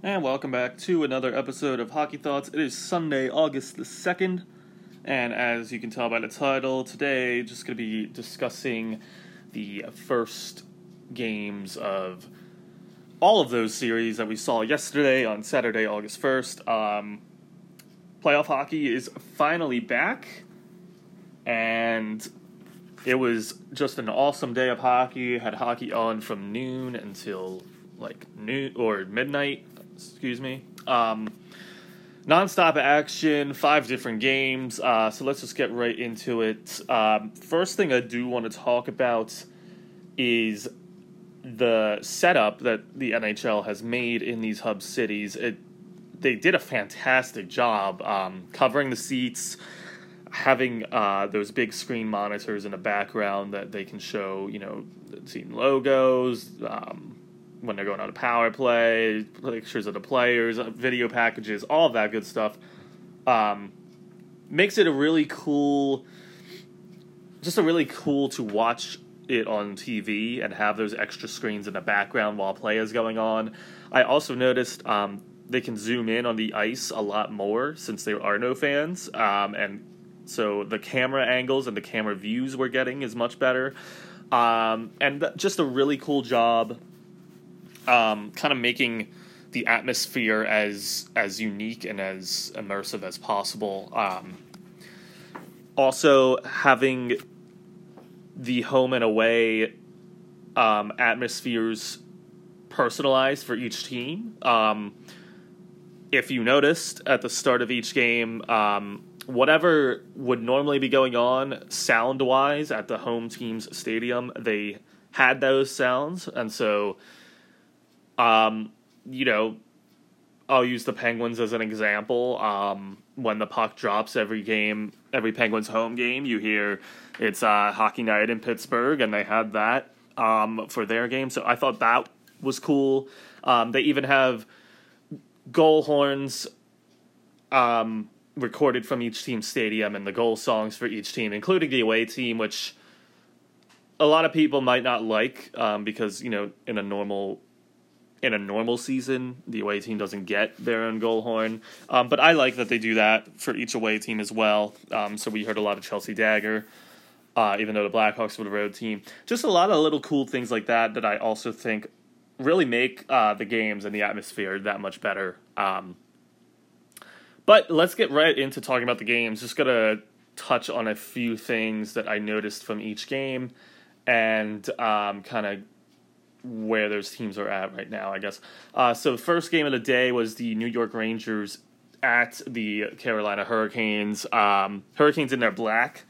And welcome back to another episode of Hockey Thoughts. It is Sunday, August the 2nd, and as you can tell by the title, today just going to be discussing the first games of all of those series that we saw yesterday on Saturday, August 1st. Um, playoff hockey is finally back, and it was just an awesome day of hockey. Had hockey on from noon until like noon or midnight excuse me. Um, nonstop action, five different games. Uh, so let's just get right into it. Um, first thing I do want to talk about is the setup that the NHL has made in these hub cities. It they did a fantastic job um, covering the seats, having uh, those big screen monitors in the background that they can show, you know, team logos, um, when they're going on a power play, pictures of the players, uh, video packages, all that good stuff. Um, makes it a really cool, just a really cool to watch it on TV and have those extra screens in the background while play is going on. I also noticed um, they can zoom in on the ice a lot more since there are no fans, um, and so the camera angles and the camera views we're getting is much better. Um, and th- just a really cool job um, kind of making the atmosphere as as unique and as immersive as possible. Um, also, having the home and away um, atmospheres personalized for each team. Um, if you noticed at the start of each game, um, whatever would normally be going on sound wise at the home team's stadium, they had those sounds, and so um, you know, I'll use the Penguins as an example. Um, when the puck drops every game, every Penguins home game, you hear it's uh, hockey night in Pittsburgh, and they had that um, for their game. So I thought that was cool. Um, they even have goal horns um, recorded from each team's stadium and the goal songs for each team, including the away team, which a lot of people might not like um, because you know in a normal in a normal season, the away team doesn't get their own goal horn. Um, but I like that they do that for each away team as well. Um, so we heard a lot of Chelsea Dagger, uh, even though the Blackhawks were the road team. Just a lot of little cool things like that that I also think really make uh, the games and the atmosphere that much better. Um, but let's get right into talking about the games. Just gonna touch on a few things that I noticed from each game and um, kind of where those teams are at right now, I guess. Uh, so the first game of the day was the New York Rangers at the Carolina Hurricanes. Um, Hurricanes in their black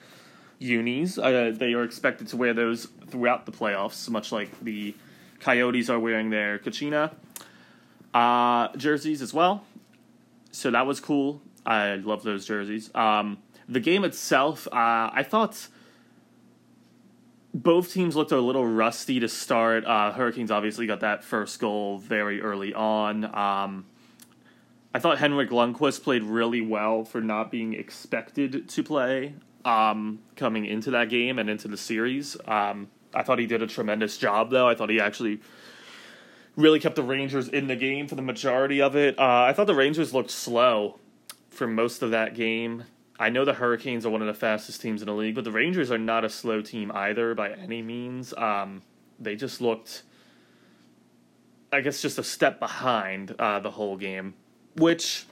unis. Uh, they are expected to wear those throughout the playoffs, much like the Coyotes are wearing their Kachina uh, jerseys as well. So that was cool. I love those jerseys. Um, the game itself, uh, I thought both teams looked a little rusty to start. Uh, Hurricanes obviously got that first goal very early on. Um, I thought Henrik Lundqvist played really well for not being expected to play um, coming into that game and into the series. Um, I thought he did a tremendous job, though. I thought he actually really kept the Rangers in the game for the majority of it. Uh, I thought the Rangers looked slow for most of that game. I know the Hurricanes are one of the fastest teams in the league, but the Rangers are not a slow team either by any means. Um, they just looked, I guess, just a step behind uh, the whole game, which,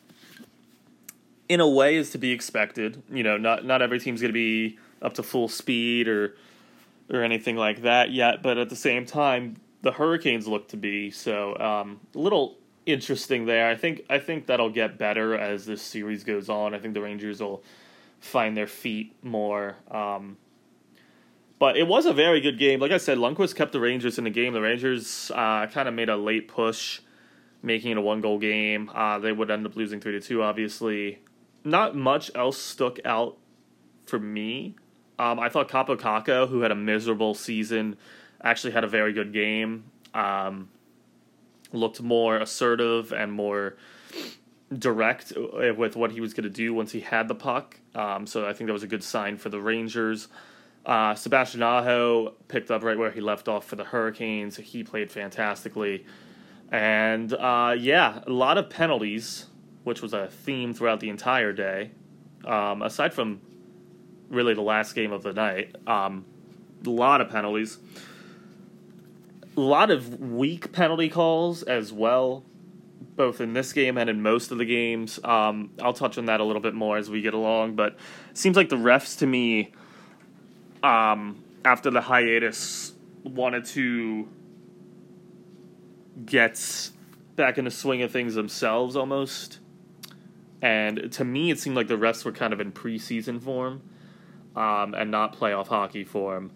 in a way, is to be expected. You know, not not every team's going to be up to full speed or or anything like that yet, but at the same time, the Hurricanes look to be so um, a little interesting there. I think I think that'll get better as this series goes on. I think the Rangers will find their feet more. Um, but it was a very good game. Like I said, Lundqvist kept the Rangers in the game. The Rangers uh, kind of made a late push, making it a one goal game. Uh, they would end up losing three to two. Obviously, not much else stuck out for me. Um, I thought Kaapo Kakko, who had a miserable season, actually had a very good game. Um, looked more assertive and more direct with what he was going to do once he had the puck. Um, so I think that was a good sign for the Rangers. Uh, Sebastian Aho picked up right where he left off for the Hurricanes. He played fantastically. And uh, yeah, a lot of penalties, which was a theme throughout the entire day. Um, aside from really the last game of the night, um, a lot of penalties. A lot of weak penalty calls as well, both in this game and in most of the games. Um, I'll touch on that a little bit more as we get along, but seems like the refs to me, um, after the hiatus, wanted to get back in the swing of things themselves almost. And to me, it seemed like the refs were kind of in preseason form um, and not playoff hockey form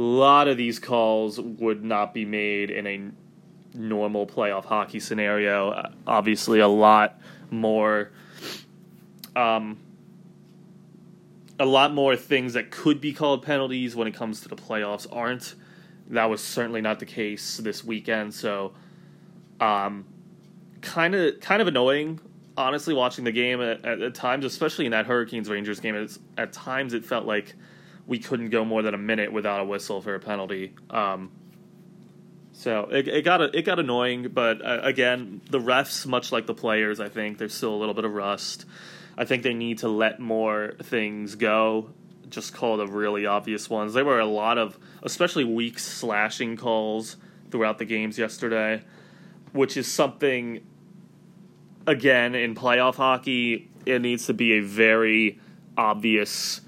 a lot of these calls would not be made in a normal playoff hockey scenario. Uh, obviously, a lot more, um, a lot more things that could be called penalties when it comes to the playoffs aren't. That was certainly not the case this weekend. So, um, kind of, kind of annoying. Honestly, watching the game at, at, at times, especially in that Hurricanes Rangers game, at times it felt like we couldn't go more than a minute without a whistle for a penalty. Um, so it, it got it got annoying, but uh, again, the refs, much like the players, I think there's still a little bit of rust. I think they need to let more things go. Just call the really obvious ones. There were a lot of, especially weak slashing calls throughout the games yesterday, which is something. Again, in playoff hockey, it needs to be a very obvious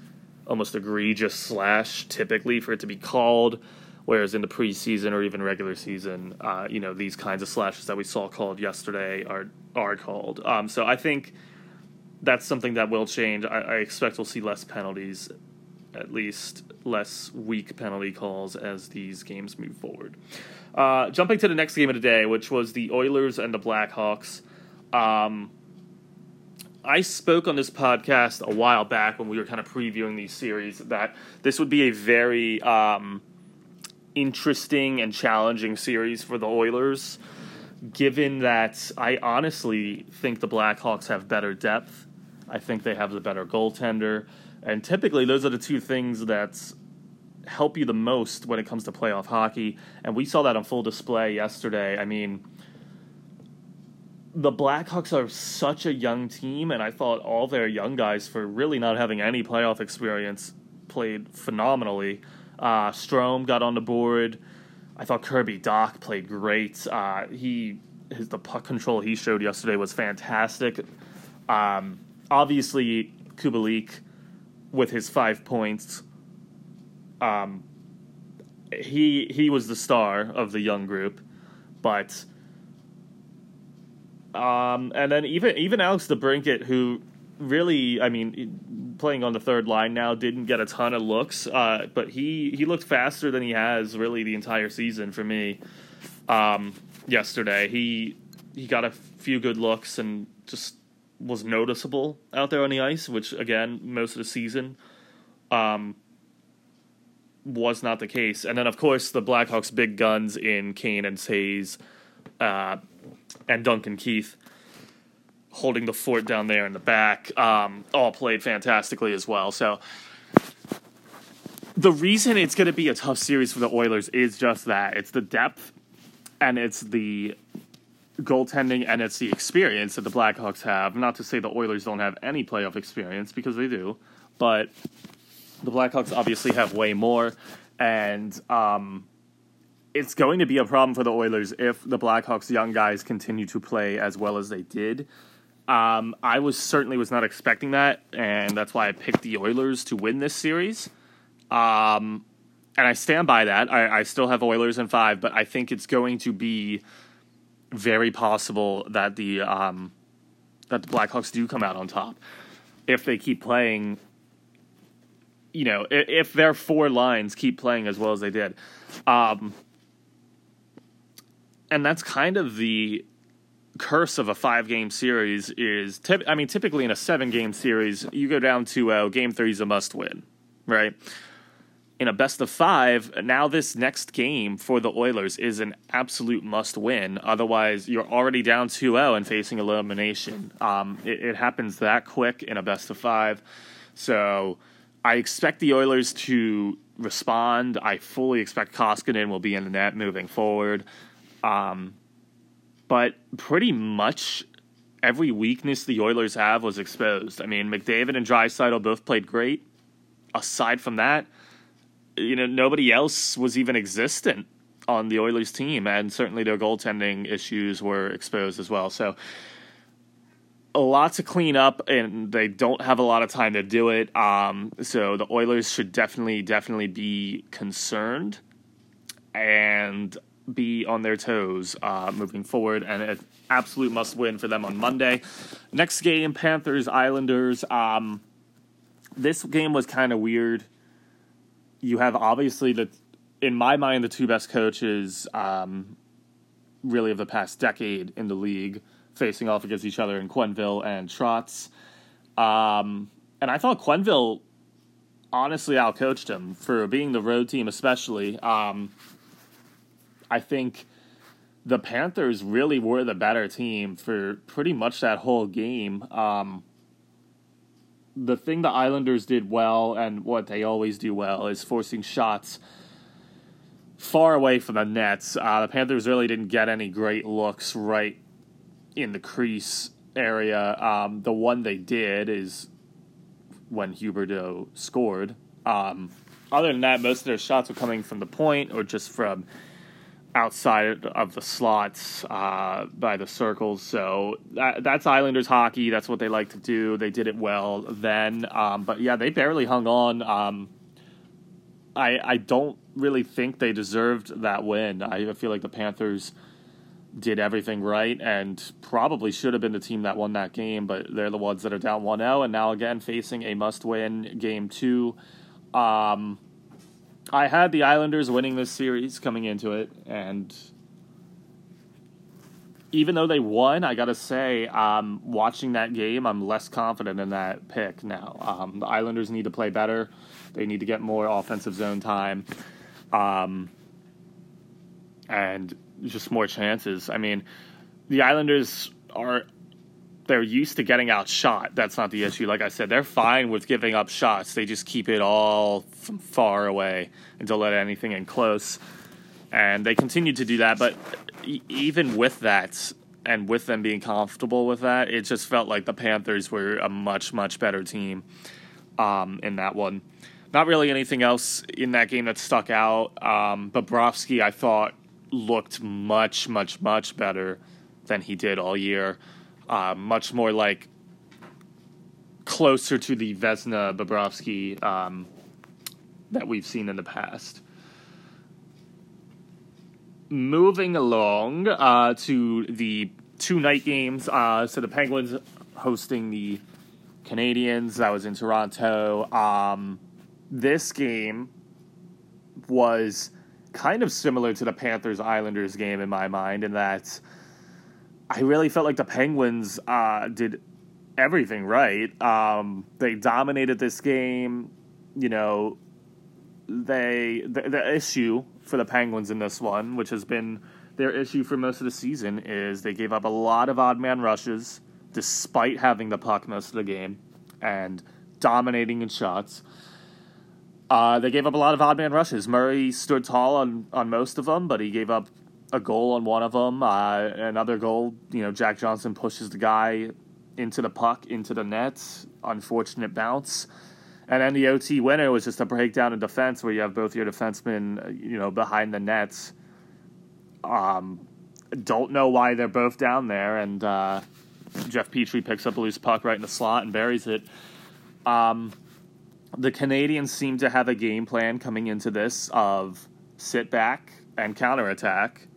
almost egregious slash typically for it to be called. Whereas in the preseason or even regular season, uh, you know, these kinds of slashes that we saw called yesterday are are called. Um, so I think that's something that will change. I, I, expect we'll see less penalties, at least less weak penalty calls as these games move forward. Uh, jumping to the next game of the day, which was the Oilers and the Blackhawks. Um, I spoke on this podcast a while back when we were kind of previewing these series that this would be a very um, interesting and challenging series for the Oilers, given that I honestly think the Blackhawks have better depth. I think they have the better goaltender. And typically, those are the two things that help you the most when it comes to playoff hockey. And we saw that on full display yesterday. I mean, the Blackhawks are such a young team, and I thought all their young guys, for really not having any playoff experience, played phenomenally. Uh, Strome got on the board. I thought Kirby Dach played great. Uh, he his the puck control he showed yesterday was fantastic. Um, obviously, Kubalik with his five points. Um, he he was the star of the young group, but um, and then even even Alex DeBrincat, who really, I mean, playing on the third line now, didn't get a ton of looks, uh, but he he looked faster than he has really the entire season for me. Um, yesterday, he he got a few good looks and just was noticeable out there on the ice, which again most of the season um, was not the case. And then of course the Blackhawks' big guns in Kane and Toews. Uh, and Duncan Keith holding the fort down there in the back um, all played fantastically as well. So the reason it's going to be a tough series for the Oilers is just that it's the depth and it's the goaltending and it's the experience that the Blackhawks have. Not to say the Oilers don't have any playoff experience because they do, but the Blackhawks obviously have way more. And um, it's going to be a problem for the Oilers if the Blackhawks young guys continue to play as well as they did. Um, I was certainly was not expecting that, and that's why I picked the Oilers to win this series. Um, and I stand by that. I, I still have Oilers in five, but I think it's going to be very possible that the um, that the Blackhawks do come out on top if they keep playing. You know, if, if their four lines keep playing as well as they did. Um, and that's kind of the curse of a five game series is I mean typically in a seven game series you go down to uh, game three is a must win right? In a best of five now this next game for the Oilers is an absolute must win otherwise you're already down 2-0 and facing elimination. Um, it, it happens that quick in a best of five. So I expect the Oilers to respond. I fully expect Koskinen will be in the net moving forward um, but pretty much every weakness the Oilers have was exposed. I mean, McDavid and Draisaitl both played great. Aside from that, you know, nobody else was even existent on the Oilers team, and certainly their goaltending issues were exposed as well. So a lot to clean up, and they don't have a lot of time to do it. Um, so the Oilers should definitely, definitely be concerned and be on their toes uh, moving forward, and an absolute must win for them on Monday. Next game, Panthers Islanders. Um, this game was kind of weird. You have obviously the, in my mind, the two best coaches, um, really of the past decade in the league, facing off against each other in Quenneville and Trotz. Um, and I thought Quenneville honestly outcoached him for being the road team, especially. Um, I think the Panthers really were the better team for pretty much that whole game. Um, the thing the Islanders did well and what they always do well is forcing shots far away from the nets. Uh, the Panthers really didn't get any great looks right in the crease area. Um, the one they did is when Huberdeau scored. Um, other than that, most of their shots were coming from the point or just from outside of the slots uh, by the circles. So that, that's Islanders hockey. That's what they like to do. They did it well then. Um, but yeah, they barely hung on. Um, I I don't really think they deserved that win. I feel like the Panthers did everything right and probably should have been the team that won that game, but they're the ones that are down 1-0 and now again facing a must-win game 2. Um, I had the Islanders winning this series coming into it, and even though they won, I gotta say, um, watching that game, I'm less confident in that pick now. Um, the Islanders need to play better. They need to get more offensive zone time, um, and just more chances. I mean, the Islanders are they're used to getting outshot. That's not the issue. Like I said, they're fine with giving up shots. They just keep it all from far away and don't let anything in close. And they continue to do that. But even with that, and with them being comfortable with that, it just felt like the Panthers were a much, much better team um, in that one. Not really anything else in that game that stuck out. Um, Bobrovsky, I thought, looked much, much, much better than he did all year uh, much more like closer to the Vezina Bobrovsky um, that we've seen in the past. Moving along uh, to the two night games. Uh, so the Penguins hosting the Canadiens. That was in Toronto. Um, this game was kind of similar to the Panthers Islanders game in my mind, in that I really felt like the Penguins uh, did everything right. Um, they dominated this game. You know, they the, the issue for the Penguins in this one, which has been their issue for most of the season, is they gave up a lot of odd man rushes despite having the puck most of the game and dominating in shots. Uh, they gave up a lot of odd man rushes. Murray stood tall on, on most of them, but he gave up a goal on one of them. Uh, another goal, you know, Jack Johnson pushes the guy into the puck, into the net. Unfortunate bounce. And then the OT winner was just a breakdown in defense where you have both your defensemen, you know, behind the nets. Um, don't know why they're both down there. And uh, Jeff Petry picks up a loose puck right in the slot and buries it. Um, the Canadiens seem to have a game plan coming into this of sit back and counterattack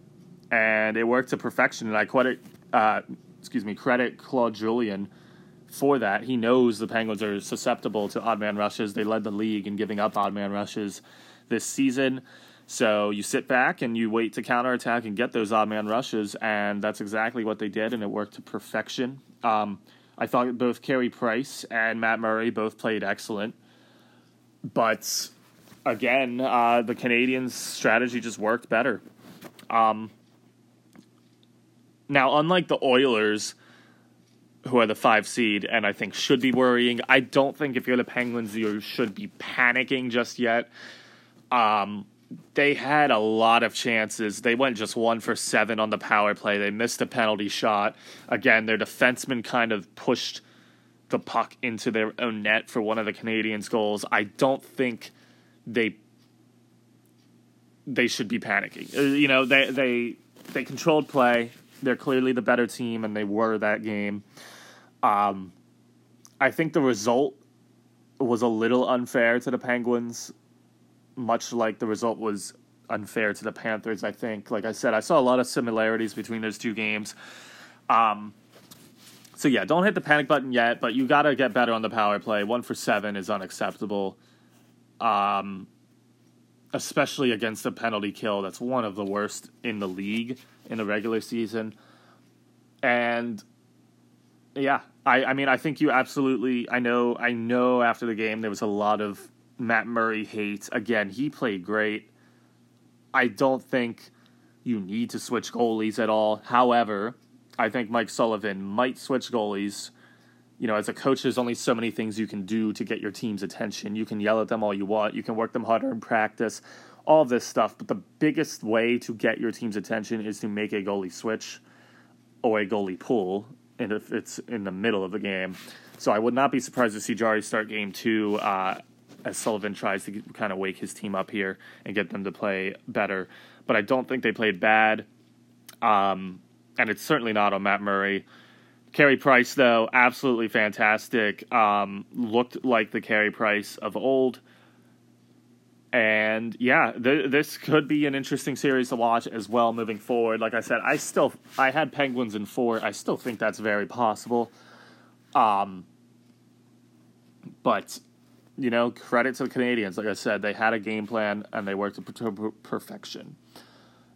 and it worked to perfection. And I credit, uh, excuse me, credit Claude Julien for that. He knows the Penguins are susceptible to odd man rushes. They led the league in giving up odd man rushes this season. So you sit back and you wait to counterattack and get those odd man rushes, and that's exactly what they did, and it worked to perfection. Um, I thought both Carey Price and Matt Murray both played excellent, but again, uh, the Canadiens' strategy just worked better. Um, now, unlike the Oilers, who are the five seed and I think should be worrying, I don't think if you're the Penguins, you should be panicking just yet. Um, they had a lot of chances. They went just one for seven on the power play. They missed a penalty shot. Again, their defenseman kind of pushed the puck into their own net for one of the Canadiens' goals. I don't think they they should be panicking. Uh, you know, they they they controlled play. They're clearly the better team, and they were that game. Um, I think the result was a little unfair to the Penguins, much like the result was unfair to the Panthers. I think, like I said, I saw a lot of similarities between those two games. Um, so yeah, don't hit the panic button yet, but you got to get better on the power play. One for seven is unacceptable, um, especially against a penalty kill. That's one of the worst in the league in the regular season. And yeah, I, I mean, I think you absolutely. I know. I know. After the game, there was a lot of Matt Murray hate. Again, he played great. I don't think you need to switch goalies at all. However, I think Mike Sullivan might switch goalies. You know, as a coach, there's only so many things you can do to get your team's attention. You can yell at them all you want. You can work them harder in practice, all this stuff. But the biggest way to get your team's attention is to make a goalie switch or a goalie pull and if it's in the middle of the game. So I would not be surprised to see Jarry start game two uh, as Sullivan tries to kind of wake his team up here and get them to play better. But I don't think they played bad, um, and it's certainly not on Matt Murray. Carey Price, though, absolutely fantastic. Um, looked like the Carey Price of old. And yeah, th- this could be an interesting series to watch as well moving forward. Like I said, I still I had Penguins in four. I still think that's very possible. Um, but you know, credit to the Canadiens. Like I said, they had a game plan and they worked to perfection.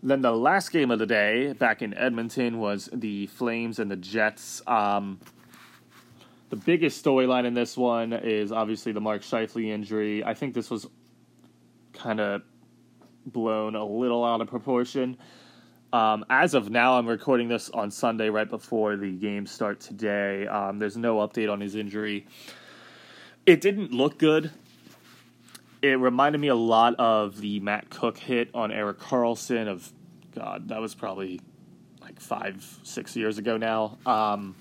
Then the last game of the day back in Edmonton was the Flames and the Jets. Um, the biggest storyline in this one is obviously the Mark Scheifele injury. I think this was kind of blown a little out of proportion. Um, as of now, I'm recording this on Sunday right before the games start today. Um, there's no update on his injury. It didn't look good. It reminded me a lot of the Matt Cooke hit on Erik Karlsson of God, that was probably like five, six years ago now. Um,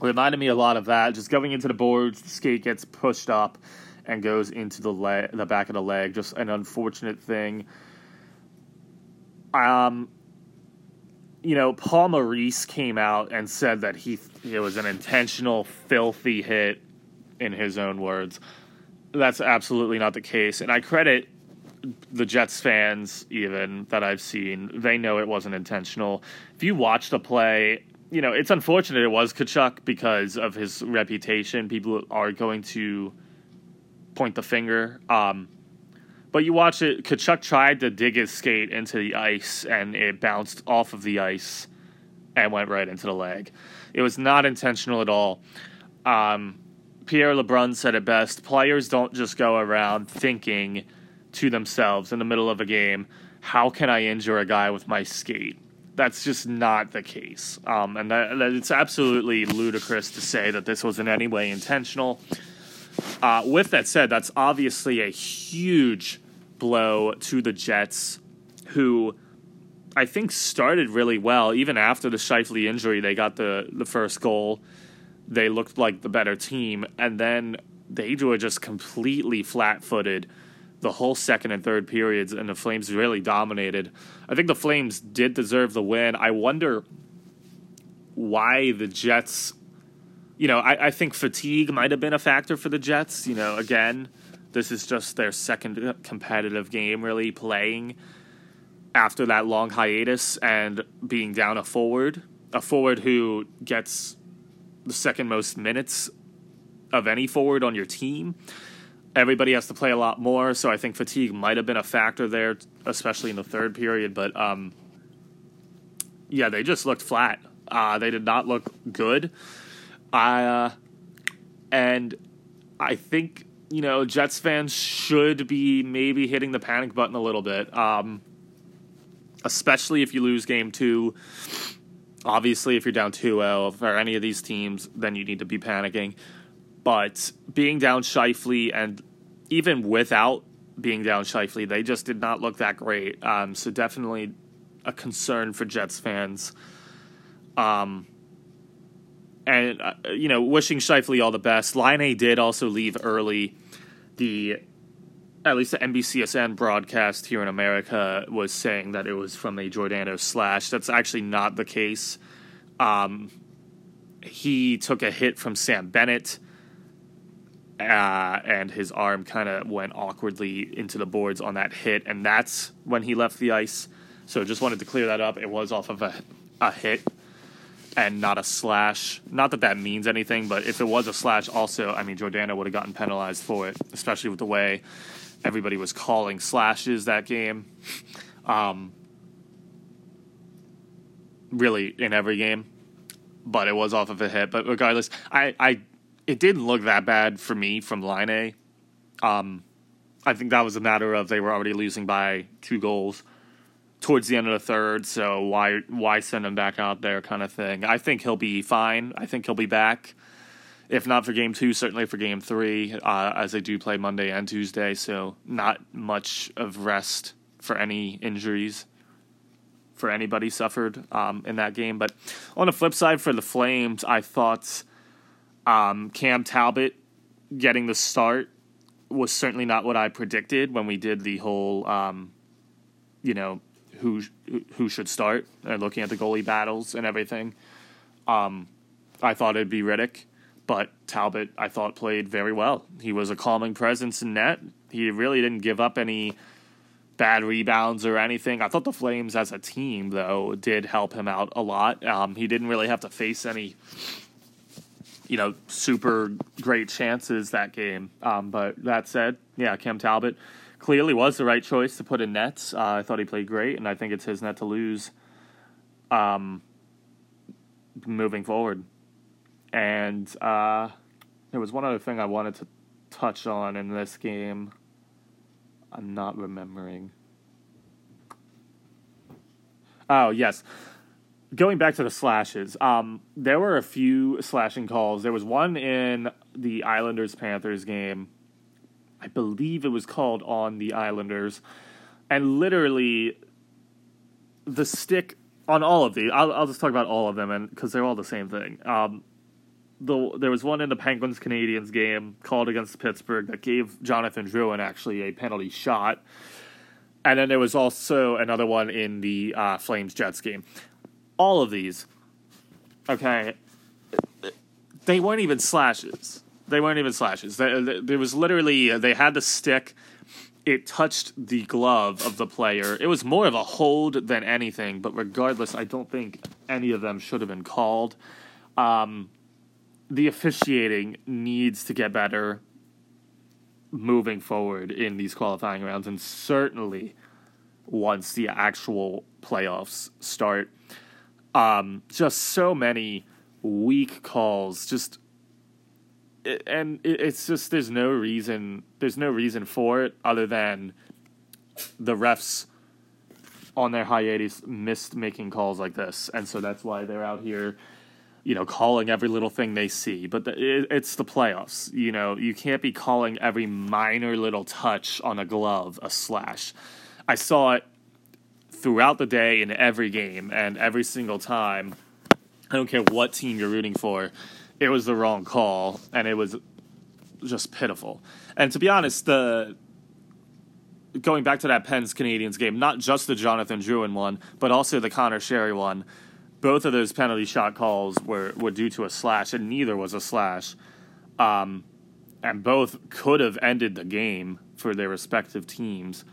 reminded me a lot of that. Just going into the boards, the skate gets pushed up and goes into the leg, the back of the leg. Just an unfortunate thing. Um, you know, Paul Maurice came out and said that he it was an intentional, filthy hit, in his own words. That's absolutely not the case, and I credit the Jets fans even that I've seen. They know it wasn't intentional. If you watch the play, you know it's unfortunate it was Tkachuk because of his reputation. People are going to point the finger. Um, but you watch it, Tkachuk tried to dig his skate into the ice and it bounced off of the ice and went right into the leg. It was not intentional at all. Um, Pierre LeBrun said it best players don't just go around thinking to themselves in the middle of a game, how can I injure a guy with my skate? That's just not the case. Um, and that, that it's absolutely ludicrous to say that this was in any way intentional. Uh, with that said, that's obviously a huge blow to the Jets, who I think started really well. Even after the Scheifele injury, they got the, the first goal. They looked like the better team. And then they were just completely flat footed the whole second and third periods, and the Flames really dominated. I think the Flames did deserve the win. I wonder why the Jets you know, I, I think fatigue might have been a factor for the Jets. You know, again, this is just their second competitive game really playing after that long hiatus and being down a forward, a forward who gets the second most minutes of any forward on your team. Everybody has to play a lot more, so I think fatigue might have been a factor there, especially in the third period. But um, yeah, they just looked flat. Uh, they did not look good. I uh, and I think you know Jets fans should be maybe hitting the panic button a little bit, um, especially if you lose game two. Obviously, if you're down 2-0 for any of these teams, then you need to be panicking. But being down Scheifele and even without being down Scheifele, They just did not look that great. Um, so definitely a concern for Jets fans. Um, and uh, you know, wishing Scheifele all the best. Laine did also leave early. The at least the NBCSN broadcast here in America was saying that it was from a Giordano slash. That's actually not the case. Um, he took a hit from Sam Bennett, uh, and his arm kind of went awkwardly into the boards on that hit, and that's when he left the ice. So just wanted to clear that up. It was off of a, a hit and not a slash. Not that that means anything, but if it was a slash, also, I mean, Giordano would have gotten penalized for it, especially with the way everybody was calling slashes that game. Um, really, in every game, but it was off of a hit. But regardless, I, I it didn't look that bad for me from Laine. Um, I think that was a matter of they were already losing by two goals towards the end of the third, so why why send him back out there, kind of thing. I think he'll be fine. I think he'll be back if not for game two, certainly for game three, uh, as they do play Monday and Tuesday. So not much of rest for any injuries for anybody suffered um, in that game. But on the flip side, for the Flames, I thought um, Cam Talbot getting the start was certainly not what I predicted when we did the whole, um, you know, who who should start and looking at the goalie battles and everything. Um, I thought it'd be Rittich. But Talbot, I thought, played very well. He was a calming presence in net. He really didn't give up any bad rebounds or anything. I thought the Flames as a team, though, did help him out a lot. Um, he didn't really have to face any, you know, super great chances that game. Um, but that said, yeah, Cam Talbot clearly was the right choice to put in nets. Uh, I thought he played great, and I think it's his net to lose um, moving forward. And uh, there was one other thing I wanted to touch on in this game. I'm not remembering. Oh, yes. Going back to the slashes, um, there were a few slashing calls. There was one in the Islanders Panthers game. I believe it was called on the Islanders. And literally, the stick on all of these, I'll, I'll just talk about all of them because they're all the same thing. Um, the there was one in the Penguins Canadiens game called against Pittsburgh that gave Jonathan Drouin actually a penalty shot, and then there was also another one in the uh, Flames Jets game. All of these, okay, they weren't even slashes. They weren't even slashes. There was literally they had the stick. It touched the glove of the player. It was more of a hold than anything. But regardless, I don't think any of them should have been called. Um, the officiating needs to get better moving forward in these qualifying rounds, and certainly once the actual playoffs start. Um, just so many weak calls, just and it's just there's no reason there's no reason for it other than the refs on their hiatus missed making calls like this, and so that's why they're out here you know, calling every little thing they see. But the, it, it's the playoffs. You know, you can't be calling every minor little touch on a glove a slash. I saw it throughout the day in every game, and every single time, I don't care what team you're rooting for, it was the wrong call, and it was just pitiful. And to be honest, the going back to that Pens Canadiens game, not just the Jonathan Drouin one, but also the Conor Sheary one both of those penalty shot calls were, were due to a slash, and neither was a slash. Um, and both could have ended the game for their respective teams,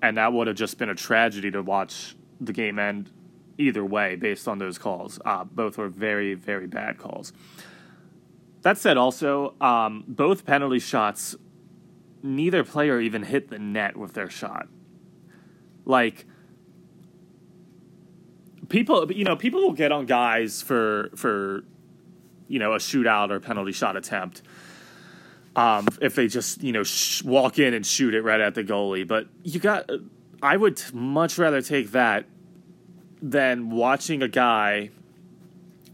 and that would have just been a tragedy to watch the game end either way based on those calls. Uh, both were very, very bad calls. That said, also, um, both penalty shots, neither player even hit the net with their shot. Like, people you know people will get on guys for for you know a shootout or penalty shot attempt um, if they just you know sh- walk in and shoot it right at the goalie. But you got i would much rather take that than watching a guy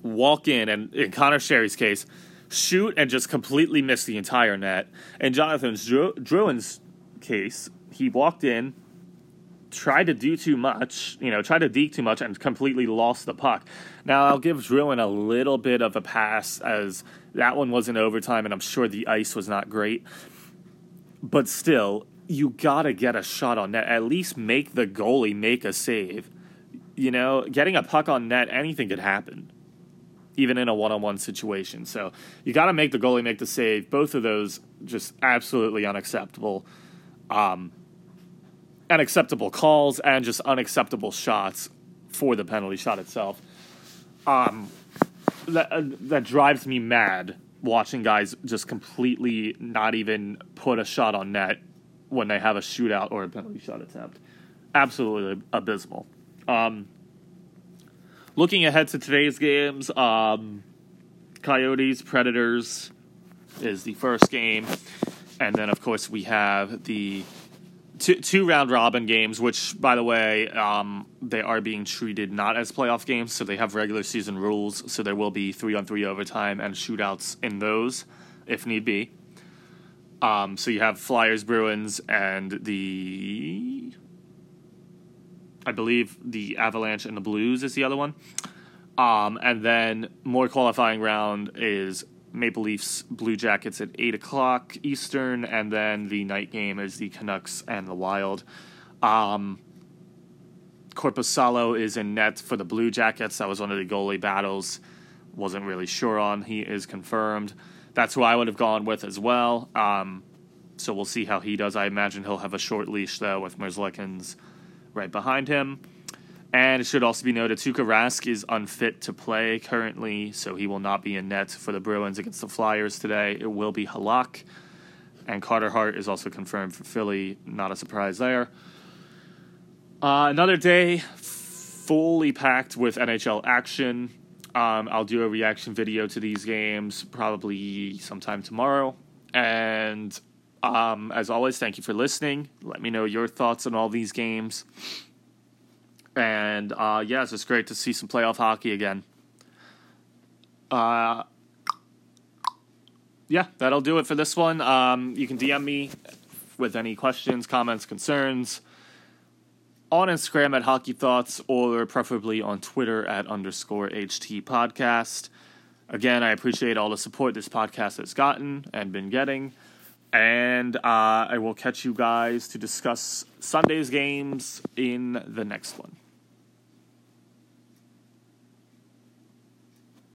walk in and in Conor Sheary's case shoot and just completely miss the entire net. In jonathan Drouin's case he walked in, tried to do too much, you know, tried to deke too much, and completely lost the puck. Now, I'll give Drouin a little bit of a pass as that one was in overtime, and I'm sure the ice was not great. But still, you gotta get a shot on net. At least make the goalie make a save. You know, getting a puck on net, anything could happen, even in a one on one situation. So you gotta make the goalie make the save. Both of those just absolutely unacceptable. Um, unacceptable calls and just unacceptable shots for the penalty shot itself. Um, that uh, that drives me mad watching guys just completely not even put a shot on net when they have a shootout or a penalty shot attempt. Absolutely abysmal. Um, looking ahead to today's games, um, Coyotes Predators is the first game, and then of course we have the two, two round robin games, which, by the way, um, they are being treated not as playoff games, so they have regular season rules. So there will be three on three overtime and shootouts in those, if need be. Um, so you have Flyers, Bruins, and the, I believe the Avalanche and the Blues is the other one. Um, and then more qualifying round is Maple Leafs Blue Jackets at 8 o'clock Eastern, and then the night game is the Canucks and the Wild. Um, Korpisalo is in net for the Blue Jackets. That was one of the goalie battles. Wasn't really sure on. He is confirmed. That's who I would have gone with as well. Um, so we'll see how he does. I imagine he'll have a short leash, though, with Merzlikins right behind him. And it should also be noted Tuukka Rask is unfit to play currently, so he will not be in net for the Bruins against the Flyers today. It will be Halak. And Carter Hart is also confirmed for Philly. Not a surprise there. Uh, another day fully packed with NHL action. Um, I'll do a reaction video to these games probably sometime tomorrow. And um, as always, thank you for listening. Let me know your thoughts on all these games. And uh, yeah, it's great to see some playoff hockey again. Uh, yeah, that'll do it for this one. Um, you can DM me with any questions, comments, concerns on Instagram at Hockey Thoughts or preferably on Twitter at underscore HT Podcast. Again, I appreciate all the support this podcast has gotten and been getting. And uh, I will catch you guys to discuss Sunday's games in the next one.